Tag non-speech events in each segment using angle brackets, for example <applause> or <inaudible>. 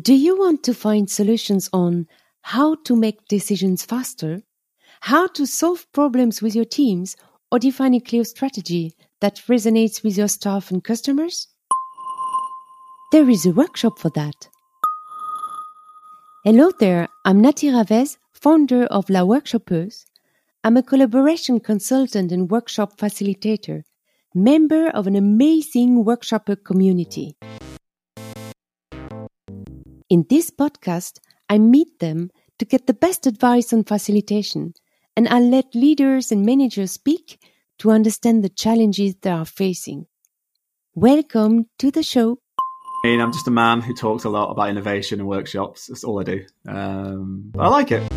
Do you want to find solutions on how to make decisions faster, how to solve problems with your teams, or define a clear strategy that resonates with your staff and customers? There is a workshop for that. Hello there, I'm Nathy Ravez, founder of La Workshoppeuse. I'm a collaboration consultant and workshop facilitator, member of an amazing workshopper community. In this podcast, I meet them to get the best advice on facilitation, and I let leaders and managers speak to understand the challenges they are facing. Welcome to the show. I mean, I'm just a man who talks a lot about innovation and workshops. That's all I do. Um, I like it.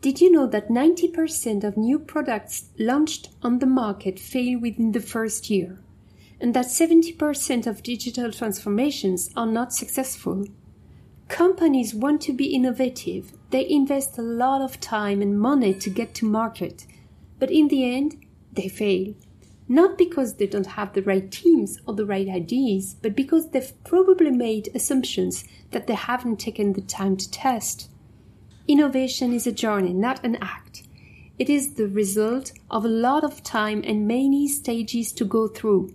Did you know that 90% of new products launched on the market fail within the first year? And that 70% of digital transformations are not successful. Companies want to be innovative. They invest a lot of time and money to get to market. But in the end, they fail. Not because they don't have the right teams or the right ideas, but because they've probably made assumptions that they haven't taken the time to test. Innovation is a journey, not an act. It is the result of a lot of time and many stages to go through.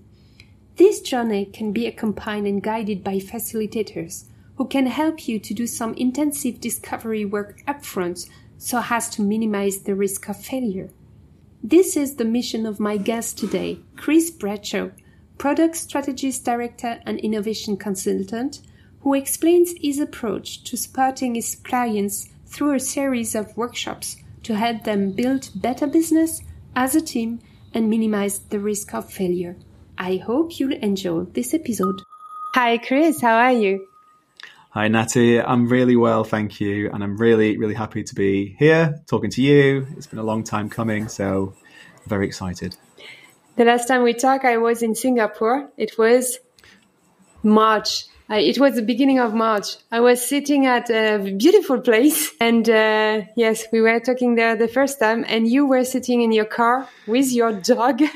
This journey can be accompanied and guided by facilitators who can help you to do some intensive discovery work upfront so as to minimize the risk of failure. This is the mission of my guest today, Chris Bradshaw, Product Strategist Director and Innovation Consultant, who explains his approach to supporting his clients through a series of workshops to help them build better business as a team and minimize the risk of failure. I hope you'll enjoy this episode. Hi, Chris. How are you? Hi, Nathy. I'm really well, thank you. And I'm really, really happy to be here talking to you. It's been a long time coming, so I'm very excited. The last time we talked, I was in Singapore. It was March. it was the beginning of March. I was sitting at a beautiful place, and uh, yes, we were talking there the first time, and you were sitting in your car with your dog. <laughs>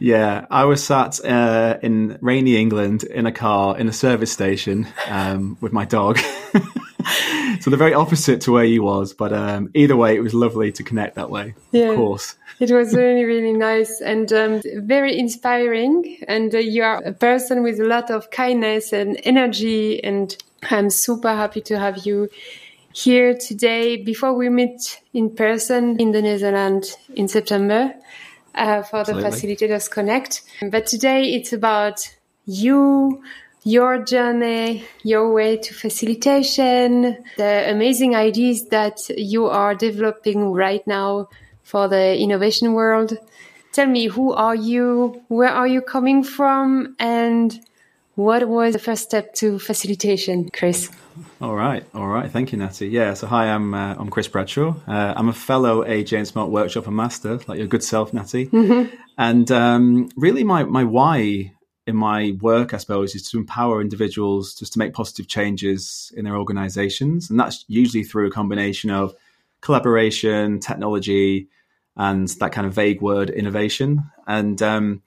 Yeah, I was sat uh, in rainy England in a car in a service station um, with my dog. <laughs> so the very opposite to where you was, but um, either way, it was lovely to connect that way. Yeah, of course. It was really, really nice and um, very inspiring. And uh, you are a person with a lot of kindness and energy. And I'm super happy to have you here today before we meet in person in the Netherlands in September uh, for the Facilitators Connect. But today it's about you, your journey, your way to facilitation, the amazing ideas that you are developing right now for the innovation world. Tell me, who are you? Where are you coming from? And what was the first step to facilitation, Chris? All right, all right. Thank you, Nathy. Yeah. So, hi, I'm uh, I'm Chris Bradshaw. Uh, I'm a fellow AJ and Smart Workshopper Master, like your good self, Nathy. Mm-hmm. And um, really, my my why in my work, I suppose, is to empower individuals just to make positive changes in their organizations, and that's usually through a combination of collaboration, technology, and that kind of vague word innovation. And um,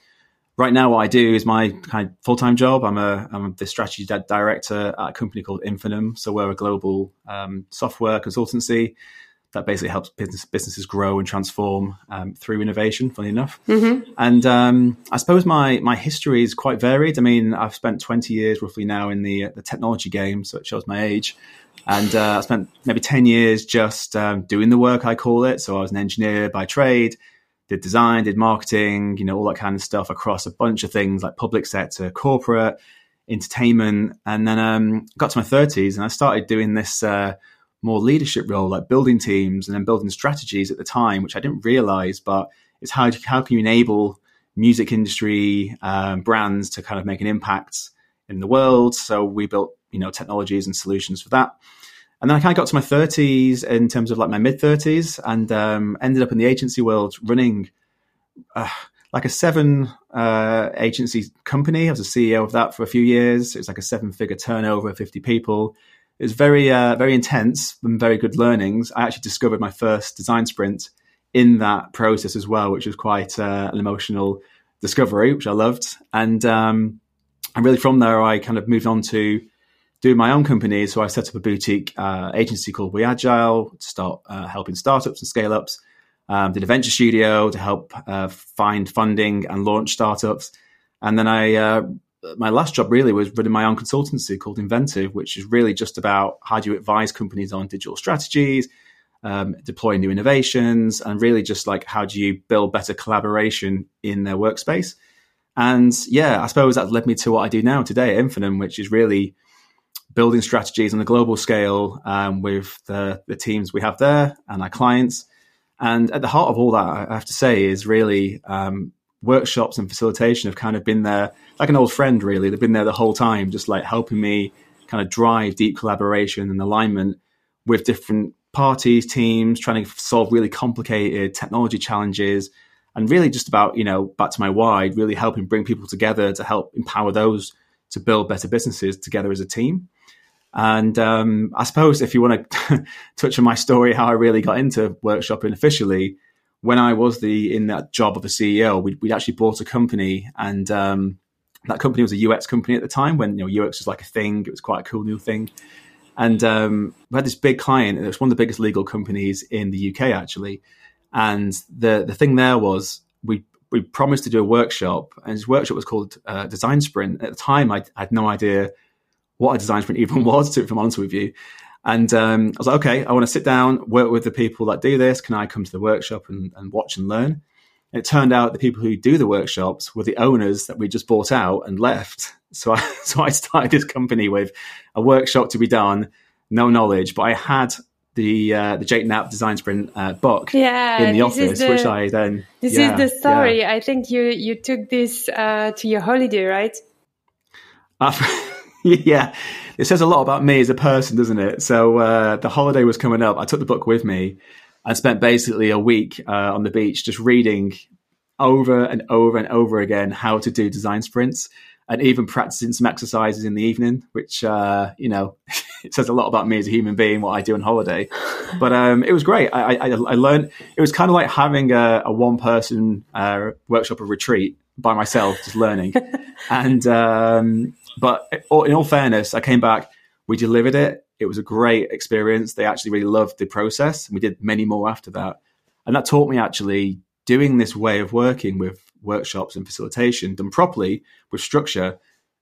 right now, what I do is my kind of full time job. I'm a I'm the strategy director at a company called Infinum. So we're a global um, software consultancy that basically helps business, businesses grow and transform um, through innovation. Funny enough, mm-hmm. and um, I suppose my my history is quite varied. I mean, I've spent 20 years roughly now in the the technology game, so it shows my age. And uh, I spent maybe 10 years just um, doing the work, I call it. So I was an engineer by trade, did design, did marketing, you know, all that kind of stuff across a bunch of things like public sector, corporate, entertainment. And then um, got to my 30s and I started doing this uh, more leadership role, like building teams and then building strategies at the time, which I didn't realize, but it's how, how can you enable music industry um, brands to kind of make an impact in the world? So we built, you know, technologies and solutions for that. And then I kind of got to my 30s in terms of like my mid 30s and um, ended up in the agency world running uh, like a seven uh, agency company. I was a CEO of that for a few years. It was like a seven figure turnover, 50 people. It was very, uh, very intense and very good learnings. I actually discovered my first design sprint in that process as well, which was quite uh, an emotional discovery, which I loved. And um, and really from there, I kind of moved on to do my own company. So I set up a boutique uh, agency called We Agile to start uh, helping startups and scale ups. Um, did a venture studio to help uh, find funding and launch startups. And then I, uh, my last job really was running my own consultancy called Inventive, which is really just about how do you advise companies on digital strategies, um, deploy new innovations, and really just like how do you build better collaboration in their workspace. And yeah, I suppose that led me to what I do now today at Infinum, which is really building strategies on a global scale um, with the, the teams we have there and our clients. And at the heart of all that, I have to say, is really um, workshops and facilitation have kind of been there like an old friend, really. They've been there the whole time, just like helping me kind of drive deep collaboration and alignment with different parties, teams, trying to solve really complicated technology challenges. And really just about, you know, back to my why, really helping bring people together to help empower those to build better businesses together as a team. And um, I suppose if you want to <laughs> touch on my story, how I really got into workshopping officially, when I was the in that job of a CEO, we we actually bought a company, and um, that company was a UX company at the time when you know UX was like a thing. It was quite a cool new thing, and um, we had this big client. It was one of the biggest legal companies in the UK actually, and the the thing there was we we promised to do a workshop, and his workshop was called uh, Design Sprint. At the time, I had no idea what a design sprint even <laughs> was, to, if I'm honest with you. And um, I was like, okay, I want to sit down, work with the people that do this. Can I come to the workshop and, and watch and learn? And it turned out the people who do the workshops were the owners that we just bought out and left. <laughs> So I, <laughs> so I started this company with a workshop to be done, no knowledge, but I had the uh, the Jake Knapp Design Sprint uh, book yeah, in the office, the, which I then this yeah, is the story. Yeah. I think you you took this uh, to your holiday, right? <laughs> yeah, it says a lot about me as a person, doesn't it? So uh, the holiday was coming up. I took the book with me. I spent basically a week uh, on the beach just reading over and over and over again how to do design sprints and even practicing some exercises in the evening, which, uh, you know, <laughs> it says a lot about me as a human being, what I do on holiday. But um, it was great. I, I, I, learned, it was kind of like having a, a one person uh, workshop or retreat by myself, just learning. <laughs> and um, but in all fairness, I came back, we delivered it. It was a great experience. They actually really loved the process. We did many more after that. And that taught me actually doing this way of working with workshops and facilitation done properly with structure.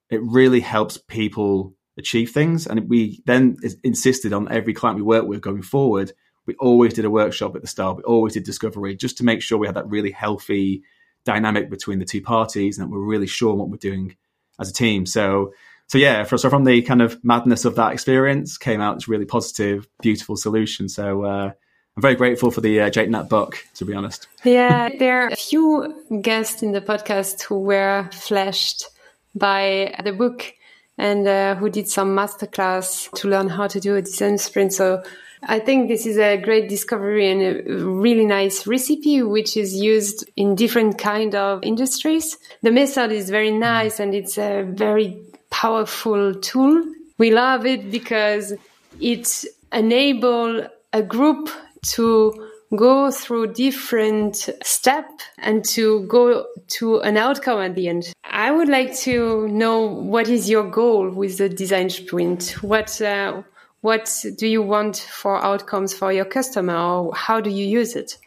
It really helps people achieve things. And we then insisted on every client we work with going forward. We always did a workshop at the start. We always did discovery just to make sure we had that really healthy dynamic between the two parties and that we're really sure what we're doing as a team. So so yeah, for, so from the kind of madness of that experience came out this really positive, beautiful solution. So uh, I'm very grateful for the uh, Jake book, to be honest. Yeah, there are a few guests in the podcast who were flashed by the book and uh, who did some masterclass to learn how to do a design sprint. So I think this is a great discovery and a really nice recipe, which is used in different kind of industries. The method is very nice and it's a very powerful tool. We love it because it enable a group to go through different step and to go to an outcome at the end. I would like to know what is your goal with the design sprint? What uh, what do you want for outcomes for your customer or how do you use it?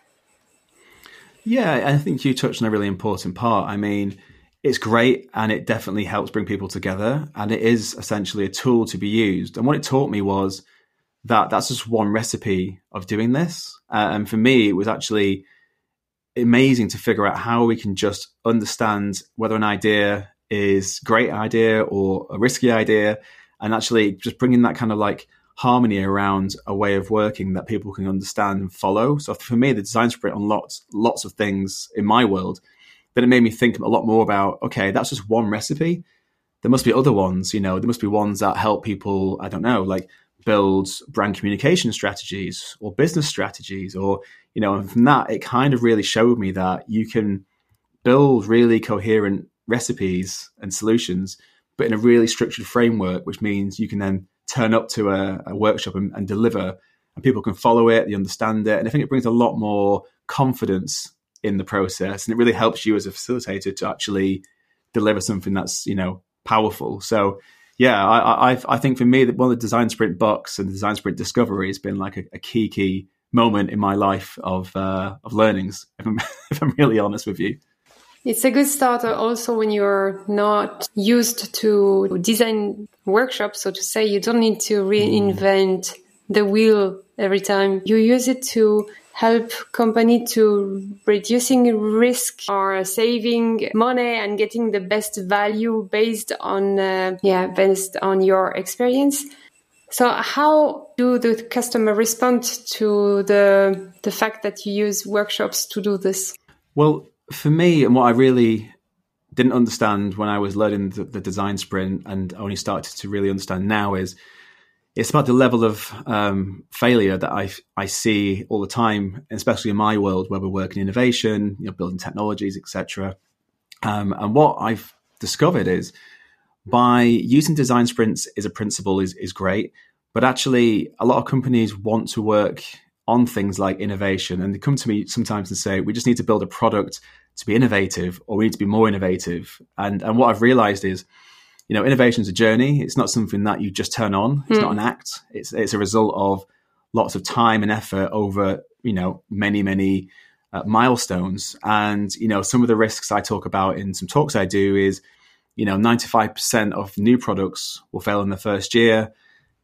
Yeah, I think you touched on a really important part. I mean, it's great and it definitely helps bring people together and it is essentially a tool to be used. And what it taught me was that that's just one recipe of doing this. Uh, and for me, it was actually amazing to figure out how we can just understand whether an idea is great idea or a risky idea and actually just bringing that kind of like harmony around a way of working that people can understand and follow. So for me, the design sprint unlocked lots of things in my world. Then it made me think a lot more about, okay, that's just one recipe. There must be other ones, you know, there must be ones that help people, I don't know, like build brand communication strategies or business strategies or, you know, and from that, it kind of really showed me that you can build really coherent recipes and solutions, but in a really structured framework, which means you can then turn up to a, a workshop and, and, deliver, and people can follow it, they understand it, and I think it brings a lot more confidence in the process, and it really helps you as a facilitator to actually deliver something that's you know powerful. So yeah, I, I, I think for me that one of the design sprint books and the design sprint discovery has been like a, a key key moment in my life of uh, of learnings. <laughs> If I'm, if I'm really honest with you. It's a good start also when you're not used to design workshops, so to say. You don't need to reinvent the wheel every time. You use it to help company to reducing risk or saving money and getting the best value based on uh, yeah based on your experience so how do the customer respond to the the fact that you use workshops to do this well for me and what i really didn't understand when i was learning the, the design sprint and only started to really understand now is it's about the level of um, failure that I I see all the time, especially in my world where we're working innovation, you know, building technologies, etc. Um, and what I've discovered is by using design sprints as a principle is is great, but actually a lot of companies want to work on things like innovation, and they come to me sometimes and say, "We just need to build a product to be innovative, or we need to be more innovative." And and what I've realized is you know, innovation is a journey. It's not something that you just turn on. It's mm. not hmm. an act. It's it's a result of lots of time and effort over you know many many uh, milestones. And you know, some of the risks I talk about in some talks I do is you know, ninety five percent of new products will fail in the first year.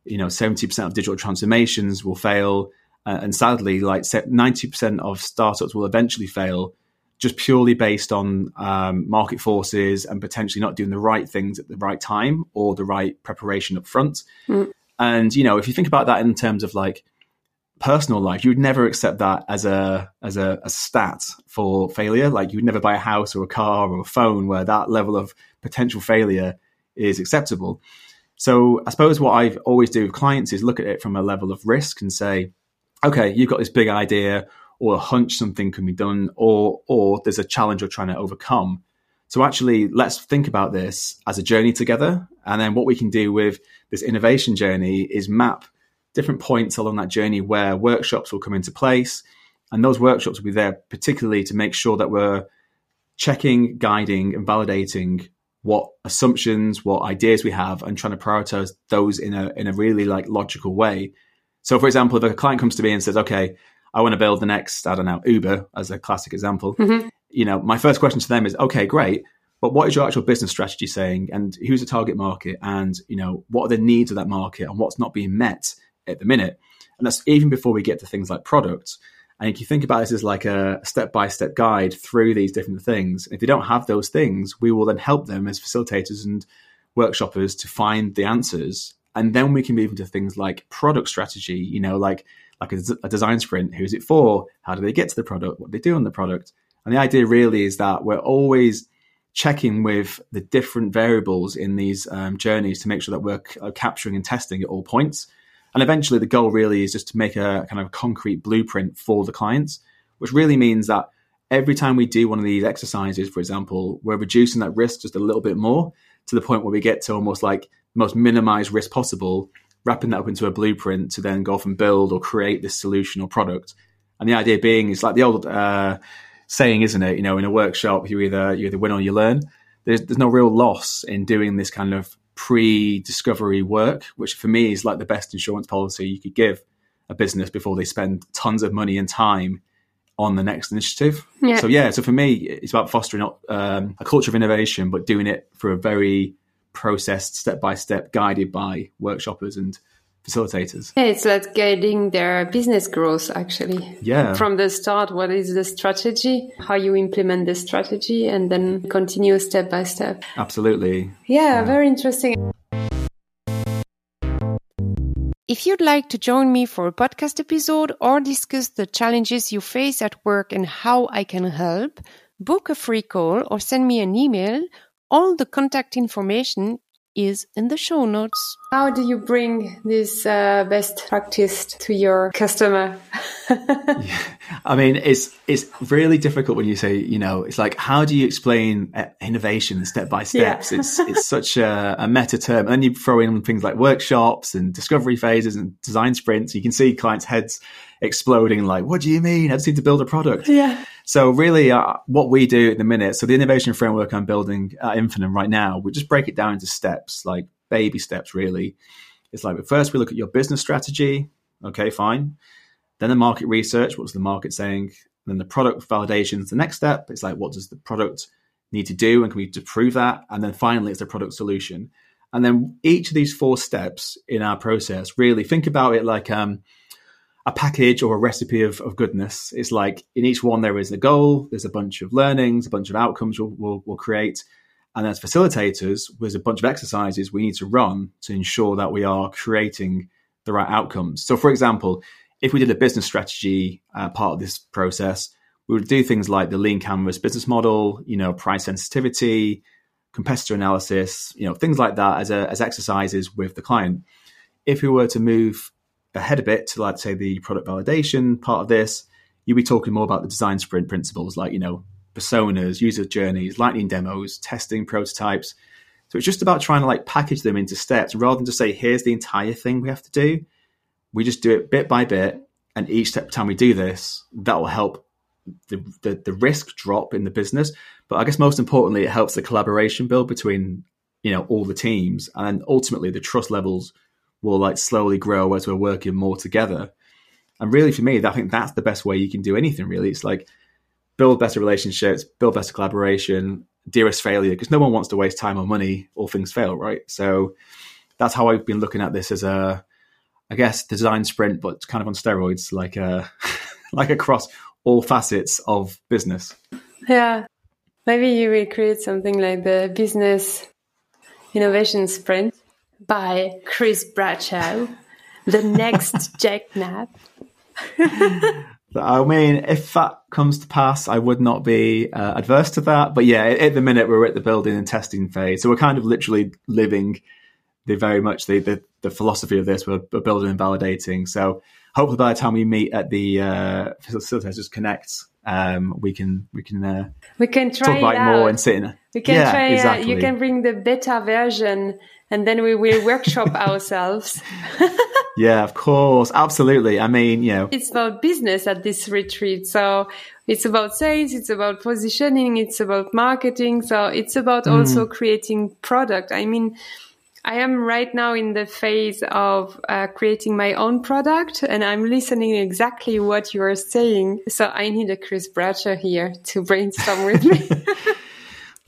You know, seventy percent of digital transformations will fail, uh, and sadly, like ninety percent of startups will eventually fail just purely based on um, market forces and potentially not doing the right things at the right time or the right preparation up front. Mm. And you know, if you think about that in terms of like personal life, you would never accept that as a as a, a stat for failure. Like you would never buy a house or a car or a phone where that level of potential failure is acceptable. So I suppose what I always do with clients is look at it from a level of risk and say, okay, you've got this big idea or a hunch something can be done, or or there's a challenge you're trying to overcome. So actually, let's think about this as a journey together, and then what we can do with this innovation journey is map different points along that journey where workshops will come into place, and those workshops will be there particularly to make sure that we're checking, guiding, and validating what assumptions, what ideas we have, and trying to prioritize those in a in a really like logical way. So, for example, if a client comes to me and says, "Okay, I want to build the next, I don't know, Uber as a classic example. Mm-hmm. You know, my first question to them is, okay, great. But what is your actual business strategy saying? And who's the target market? And, you know, what are the needs of that market and what's not being met at the minute? And that's even before we get to things like products. And if you think about this as like a step by step guide through these different things, if they don't have those things, we will then help them as facilitators and workshoppers to find the answers. And then we can move into things like product strategy, you know, like like a, a design sprint. Who's it for? How do they get to the product? What do they do on the product? And the idea really is that we're always checking with the different variables in these um, journeys to make sure that we're uh, capturing and testing at all points. And eventually, the goal really is just to make a kind of concrete blueprint for the clients, which really means that every time we do one of these exercises, for example, we're reducing that risk just a little bit more to the point where we get to almost like most minimized risk possible wrapping that up into a blueprint to then go off and build or create this solution or product. And the idea being is like the old uh, saying, isn't it? You know, in a workshop, you either you either win or you learn. There's there's no real loss in doing this kind of pre-discovery work, which for me is like the best insurance policy you could give a business before they spend tons of money and time on the next initiative. Yeah. So yeah, so for me, it's about fostering um, a culture of innovation, but doing it for a very processed step by step, guided by workshoppers and facilitators. Yeah, it's like guiding their business growth actually. Yeah. From the start, what is the strategy, how you implement the strategy, and then continue step by step. Absolutely. Yeah, yeah. very interesting. If you'd like to join me for a podcast episode or discuss the challenges you face at work and how I can help, book a free call or send me an email all the contact information is in the show notes. How do you bring this uh, best practice to your customer? yeah. <laughs> I mean, it's it's really difficult when you say, you know, it's like how do you explain uh, innovation step by steps? Yeah. it's it's such a, a, meta term, and you throw in things like workshops and discovery phases and design sprints. You can see clients' heads exploding, like, "What do you mean? I just need to build a product." Yeah. So really, uh, what we do at the minute, so the innovation framework I'm building at Infinum right now, we just break it down into steps, like baby steps. Really, it's like first we look at your business strategy. Okay, fine. Then the market research. What's the market saying? then the product validation is the next step. It's like what does the product need to do, and can we prove that? And then finally, it's the product solution. And then each of these four steps in our process, really think about it like um, a package or a recipe of, of goodness. It's like in each one there is a goal, there's a bunch of learnings, a bunch of outcomes we'll, we'll, we'll create. And as facilitators, there's a bunch of exercises we need to run to ensure that we are creating the right outcomes. So, for example, if we did a business strategy uh, part of this process, we would do things like the lean canvas business model, you know, price sensitivity, competitor analysis, you know, things like that as, a, as exercises with the client. If we were to move ahead a bit to, like, say, the product validation part of this, you'll be talking more about the design sprint principles, like, you know, personas, user journeys, lightning demos, testing prototypes. So it's just about trying to like package them into steps rather than just say, here's the entire thing we have to do. We just do it bit by bit. And each time we do this, that will help the, the, the risk drop in the business. But I guess most importantly, it helps the collaboration build between you know all the teams, and ultimately the trust levels will like slowly grow as we're working more together. And really, for me, I think that's the best way you can do anything. Really, it's like build better relationships, build better collaboration, dearest failure, because no one wants to waste time or money. All things fail, right? So that's how I've been looking at this as a, I guess, design sprint, but kind of on steroids, like a, <laughs> like across all facets of business. Yeah. Maybe you will create something like the business innovation sprint by Chris Bradshaw, the next <laughs> Jake Knapp. I mean, if that comes to pass, I would not be uh, adverse to that. But yeah, at the minute we're at the building and testing phase, so we're kind of literally living the very much the the, the philosophy of this. We're, we're, building and validating. So hopefully, by the time we meet at the uh, facilitators connect, um, we can we can uh, we can try talk about it more and sit in. We can yeah, try. Exactly. you can bring the beta version, and then we will workshop ourselves. <laughs> yeah, of course, absolutely. I mean, you know, it's about business at this retreat, so it's about sales, it's about positioning, it's about marketing, so it's about mm. also creating product. I mean I am right now in the phase of uh, creating my own product and I'm listening exactly what you are saying. So I need a Chris Bradshaw here to brainstorm with me. <laughs>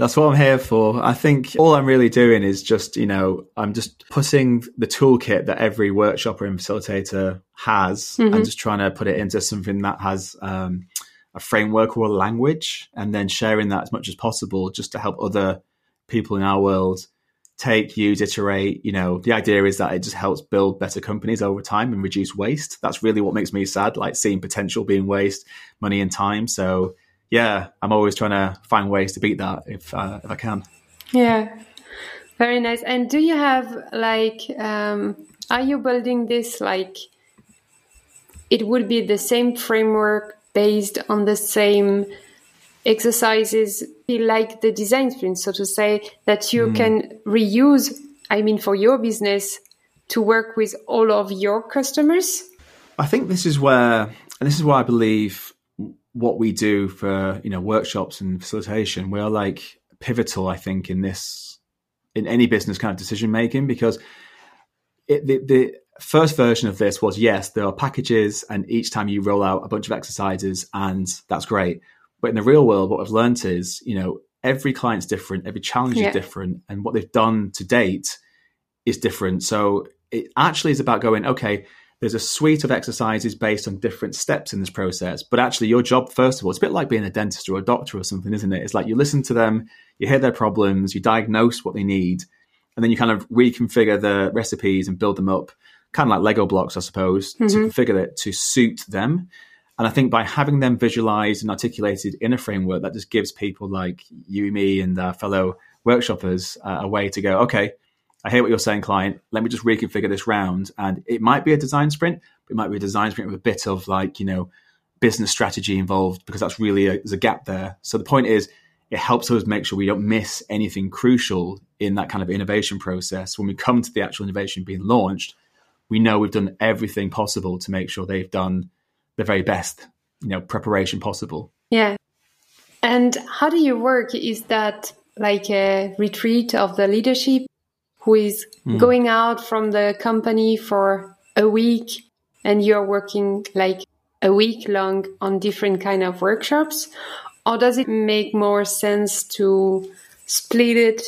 That's what I'm here for. I think all I'm really doing is just, you know, I'm just putting the toolkit that every workshopper and facilitator has mm-hmm. and just trying to put it into something that has um, a framework or a language and then sharing that as much as possible just to help other people in our world take, use, iterate. You know, the idea is that it just helps build better companies over time and reduce waste. That's really what makes me sad, like seeing potential being waste, money and time. So yeah, I'm always trying to find ways to beat that if uh, if I can. Yeah, very nice. And do you have like, um, are you building this like? It would be the same framework based on the same exercises like the design sprint, so to say, that you mm. can reuse, I mean, for your business to work with all of your customers? I think this is where, and this is why I believe what we do for, you know, workshops and facilitation, we're like pivotal, I think, in this, in any business kind of decision making, because it, the, the first version of this was yes, there are packages, and each time you roll out a bunch of exercises, and that's great. But in the real world, what I've learned is, you know, every client's different, every challenge yeah. is different, and what they've done to date is different. So it actually is about going, okay, there's a suite of exercises based on different steps in this process. But actually, your job, first of all, it's a bit like being a dentist or a doctor or something, isn't it? It's like you listen to them, you hear their problems, you diagnose what they need, and then you kind of reconfigure the recipes and build them up, kind of like Lego blocks, I suppose, mm-hmm. to configure it to suit them. And I think by having them visualized and articulated in a framework, that just gives people like you, me, and our fellow workshoppers uh, a way to go, okay, I hear what you're saying, client. Let me just reconfigure this round. And it might be a design sprint, but it might be a design sprint with a bit of like, you know, business strategy involved because that's really a, there's a gap there. So the point is, it helps us make sure we don't miss anything crucial in that kind of innovation process. When we come to the actual innovation being launched, we know we've done everything possible to make sure they've done the very best, you know, preparation possible. Yeah. And how do you work? Is that like a retreat of the leadership who is mm. going out from the company for a week and you're working like a week long on different kind of workshops? Or does it make more sense to split it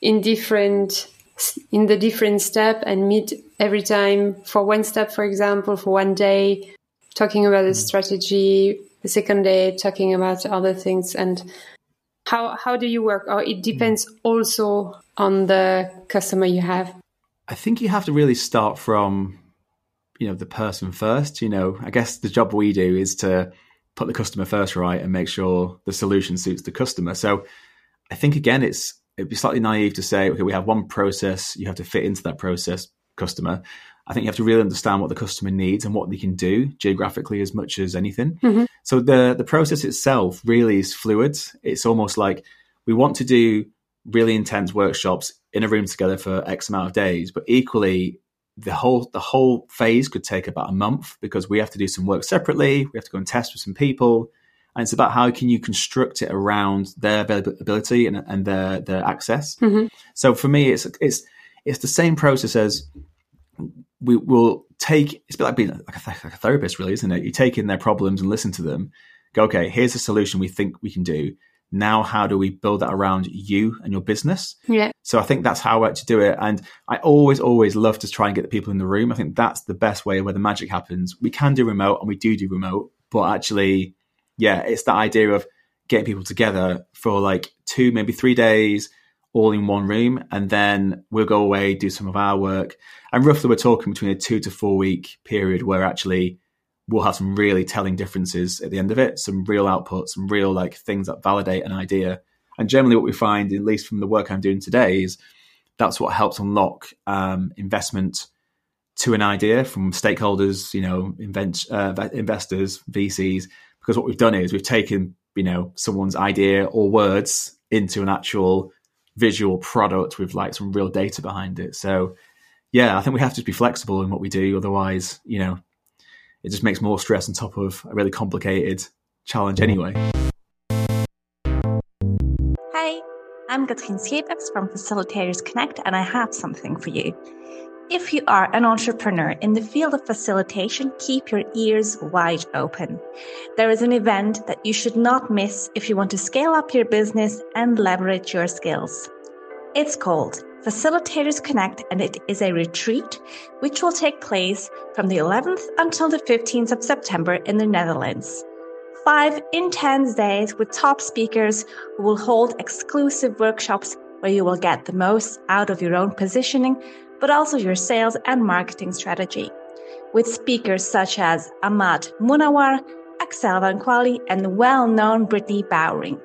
in different in the different step and meet every time for one step, for example, for one day, talking about the mm. strategy, the second day talking about other things and how how do you work? Or it depends also on the customer you have. I think you have to really start from you know the person first you know. I guess the job we do is to put the customer first right and make sure the solution suits the customer. So i think again it's it'd be slightly naive to say okay we have one process you have to fit into that process customer I think you have to really understand what the customer needs and what they can do geographically as much as anything. Mm-hmm. So the the process itself really is fluid. It's almost like we want to do really intense workshops in a room together for X amount of days, but equally the whole the whole phase could take about a month because we have to do some work separately. We have to go and test with some people, and it's about how can you construct it around their availability and, and their their access. Mm-hmm. So for me, it's it's it's the same process as we will take it's a bit like being like a, like a, therapist really isn't it? You take in their problems and listen to them go okay here's a solution we think we can do. Now how do we build that around you and your business? Yeah. So i think that's how i like to do it. And i always always love to try and get the people in the room. I think that's the best way where the magic happens. We can do remote and we do do remote but actually yeah it's that idea of getting people together for like two maybe three days all in one room, and then we'll go away, do some of our work. And roughly, we're talking between a two to four week period where actually we'll have some really telling differences at the end of it, some real output, some real like things that validate an idea. And generally, what we find, at least from the work I'm doing today, is that's what helps unlock um, investment to an idea from stakeholders, you know, invent, uh, investors, VCs. Because what we've done is we've taken, you know, someone's idea or words into an actual visual product with like some real data behind it. So yeah, I think we have to be flexible in what we do. Otherwise, you know, it just makes more stress on top of a really complicated challenge anyway. Hi, I'm Katrien Schepers from Facilitators Connect, and I have something for you. If you are an entrepreneur in the field of facilitation, keep your ears wide open. There is an event that you should not miss if you want to scale up your business and leverage your skills. It's called Facilitators Connect and it is a retreat which will take place from the 11th until the 15th of September in the Netherlands. Five intense days with top speakers who will hold exclusive workshops where you will get the most out of your own positioning but also your sales and marketing strategy. With speakers such as Ahmad Munawar, Axel Van Quali, and the well known Brittany Bowring.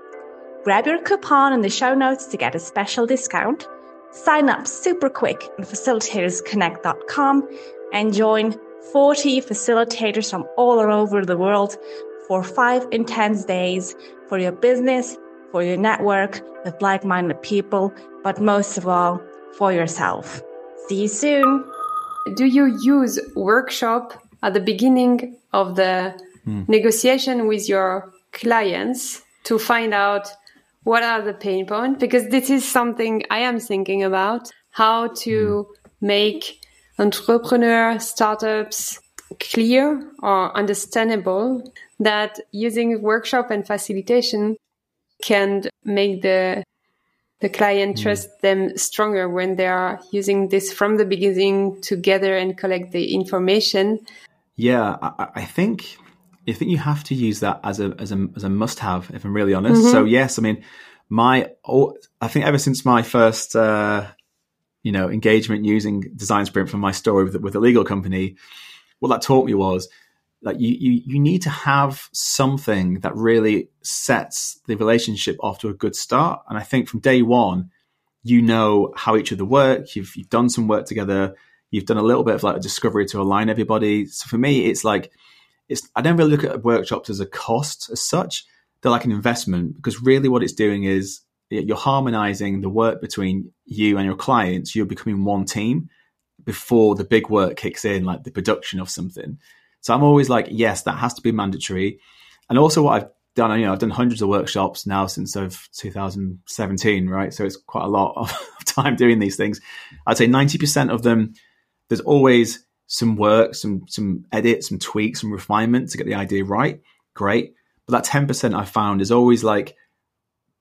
Grab your coupon in the show notes to get a special discount. Sign up super quick on facilitatorsconnect.com and join 40 facilitators from all over the world for five intense days for your business, for your network with like minded people, but most of all, for yourself. See you soon. Do you use workshop at the beginning of the mm. negotiation with your clients to find out what are the pain points? Because this is something I am thinking about how to mm. make entrepreneur startups clear or understandable that using workshop and facilitation can make the the client mm. trusts them stronger when they are using this from the beginning to gather and collect the information. Yeah, I, I think I think you have to use that as a as a as a must have. If I'm really honest. Mm-hmm. So yes, I mean my I think ever since my first uh, you know engagement using Design Sprint for my story with with a legal company, what that taught me was like you, you you need to have something that really sets the relationship off to a good start. And I think from day one, you know how each other work. You've you've done some work together. You've done a little bit of like a discovery to align everybody. So for me, it's like it's I don't really look at workshops as a cost as such. They're like an investment because really what it's doing is you're harmonizing the work between you and your clients. You're becoming one team before the big work kicks in, like the production of something. So I'm always like, yes, that has to be mandatory. And also, what I've done, you know, I've done hundreds of workshops now since of 2017, right? So it's quite a lot of <laughs> time doing these things. I'd say 90% of them, there's always some work, some some edit, some tweaks, some refinement to get the idea right. Great. But that 10% I found is always like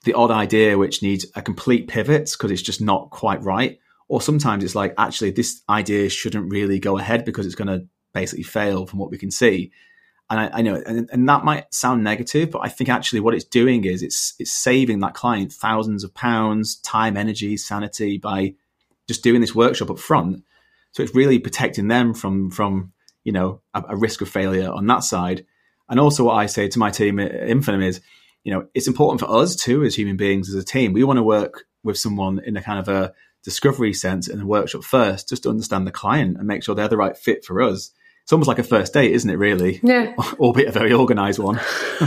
the odd idea which needs a complete pivot because it's just not quite right. Or sometimes it's like, actually, this idea shouldn't really go ahead because it's going to basically fail from what we can see. And I, I know, and, and, that might sound negative, but I think actually what it's doing is it's it's saving that client thousands of pounds, time, energy, sanity by just doing this workshop up front. So it's really protecting them from from you know a, a risk of failure on that side. And also, what I say to my team at Infinum is, you know, it's important for us too as human beings as a team. We want to work with someone in a kind of a discovery sense in the workshop first, just to understand the client and make sure they're the right fit for us it's almost like a first date, isn't it? Really, yeah, <laughs> albeit a very organized one. <laughs>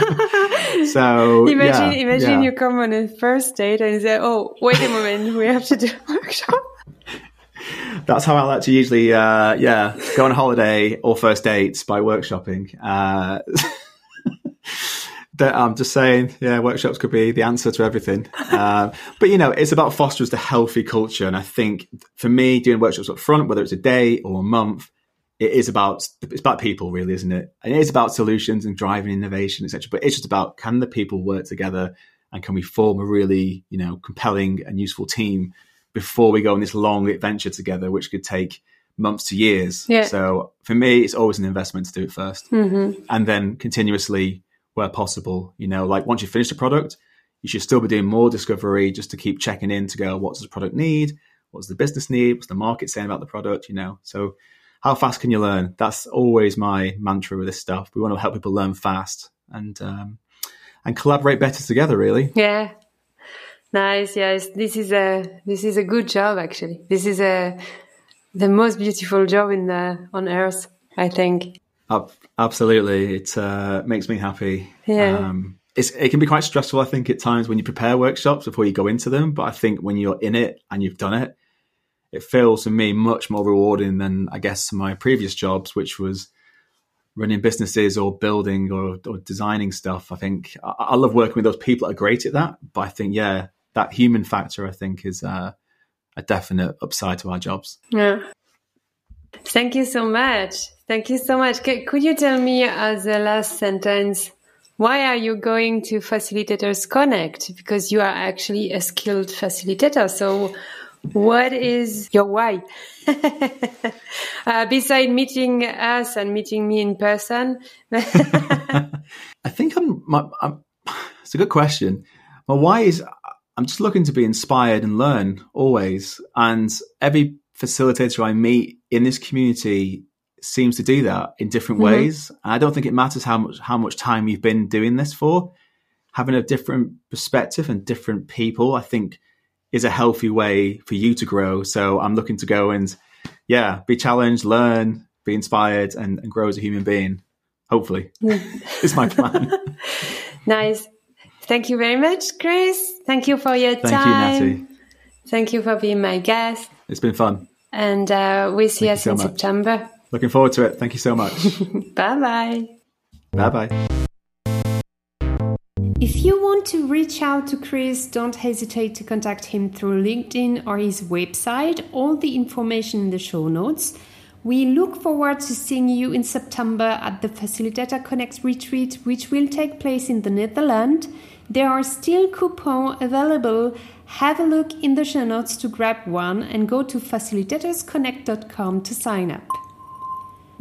so imagine, yeah, imagine yeah. you come on a first date and you say, "Oh, wait a moment, we have to do a workshop." <laughs> That's how I like to usually, uh, yeah, go on holiday or first dates by workshopping. Uh, I'm just saying, yeah, workshops could be the answer to everything. Uh, but you know, it's about fostering the healthy culture, and I think for me, doing workshops up front, whether it's a day or a month, it is about it's about people really isn't it? And it is about solutions and driving innovation etc but it's just about can the people work together and can we form a really you know compelling and useful team before we go on this long adventure together which could take months to years? Yeah. so for me it's always an investment to do it 1st mm-hmm. and then continuously where possible you know like once you finish the product you should still be doing more discovery just to keep checking in to go what does the product need? What does the business need? What's the market saying about the product? You know? So how fast can you learn? That's always my mantra with this stuff. We want to help people learn fast and um, and collaborate better together. Really. Yeah. Nice. Yes. This is a this is a good job. Actually, this is a the most beautiful job in the on earth. I think. absolutely, it uh, makes me happy. Yeah. Um, it can be quite stressful, I think, at times when you prepare workshops before you go into them. But I think when you're in it and you've done it, it feels to me much more rewarding than I guess my previous jobs, which was running businesses or building or, or designing stuff. I think I, I, love working with those people that are great at that. But I think, yeah, that human factor, I think, is uh, a definite upside to our jobs. Yeah. Thank you so much. Thank you so much. Could you tell me as the last sentence, why are you going to Facilitators Connect? Because you are actually a skilled facilitator. So what is your why? <laughs> uh, beside meeting us and meeting me in person, <laughs> I think I'm, my, I'm. It's a good question. My why is I'm just looking to be inspired and learn always, and every facilitator I meet in this community seems to do that in different mm-hmm. ways. And I don't think it matters how much how much time you've been doing this for. Having a different perspective and different people, I think is a healthy way for you to grow. So I'm looking to go and, yeah, be challenged, learn, be inspired, and, and grow as a human being. Hopefully, <laughs> it's my plan. <laughs> nice. Thank you very much, Chris. Thank you for your time. Thank time. you, Nathy. Thank you for being my guest. It's been fun. And uh, we'll see Thank us so in much. September. Looking forward to it. Thank you so much. <laughs> bye bye. Bye bye. Want to reach out to Chris, don't hesitate to contact him through LinkedIn or his website. All the information in the show notes. We look forward to seeing you in September at the Facilitator Connect retreat, which will take place in the Netherlands. There are still coupons available. Have a look in the show notes to grab one and go to facilitatorsconnect.com to sign up.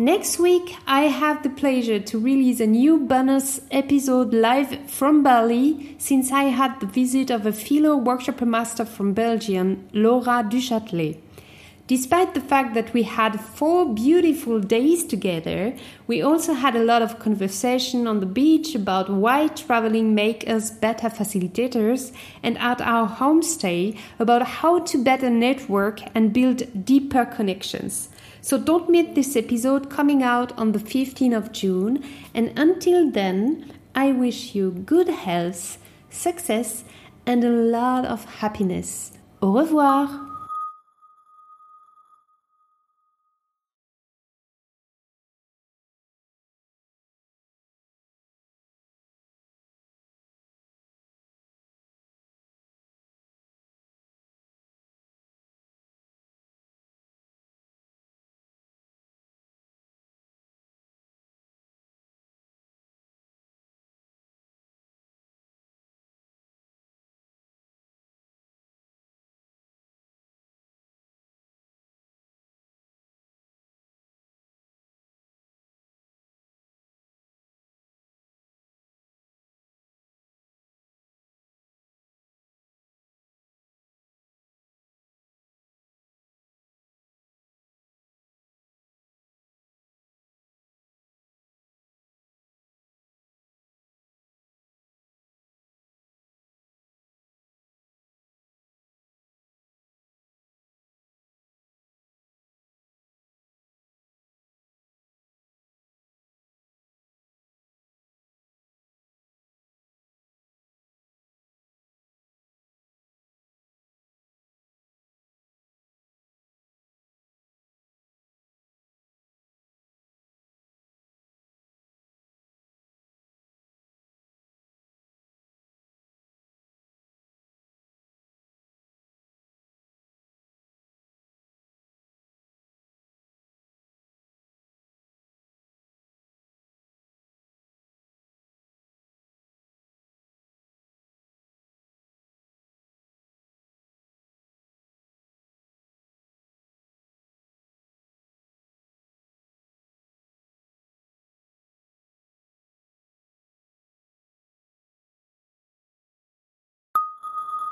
Next week, I have the pleasure to release a new bonus episode live from Bali since I had the visit of a fellow workshop master from Belgium, Laura Duchâtelet. Despite the fact that we had four beautiful days together, we also had a lot of conversation on the beach about why traveling makes us better facilitators and at our homestay about how to better network and build deeper connections. So don't miss this episode coming out on the 15th of June. And until then, I wish you good health, success, and a lot of happiness. Au revoir!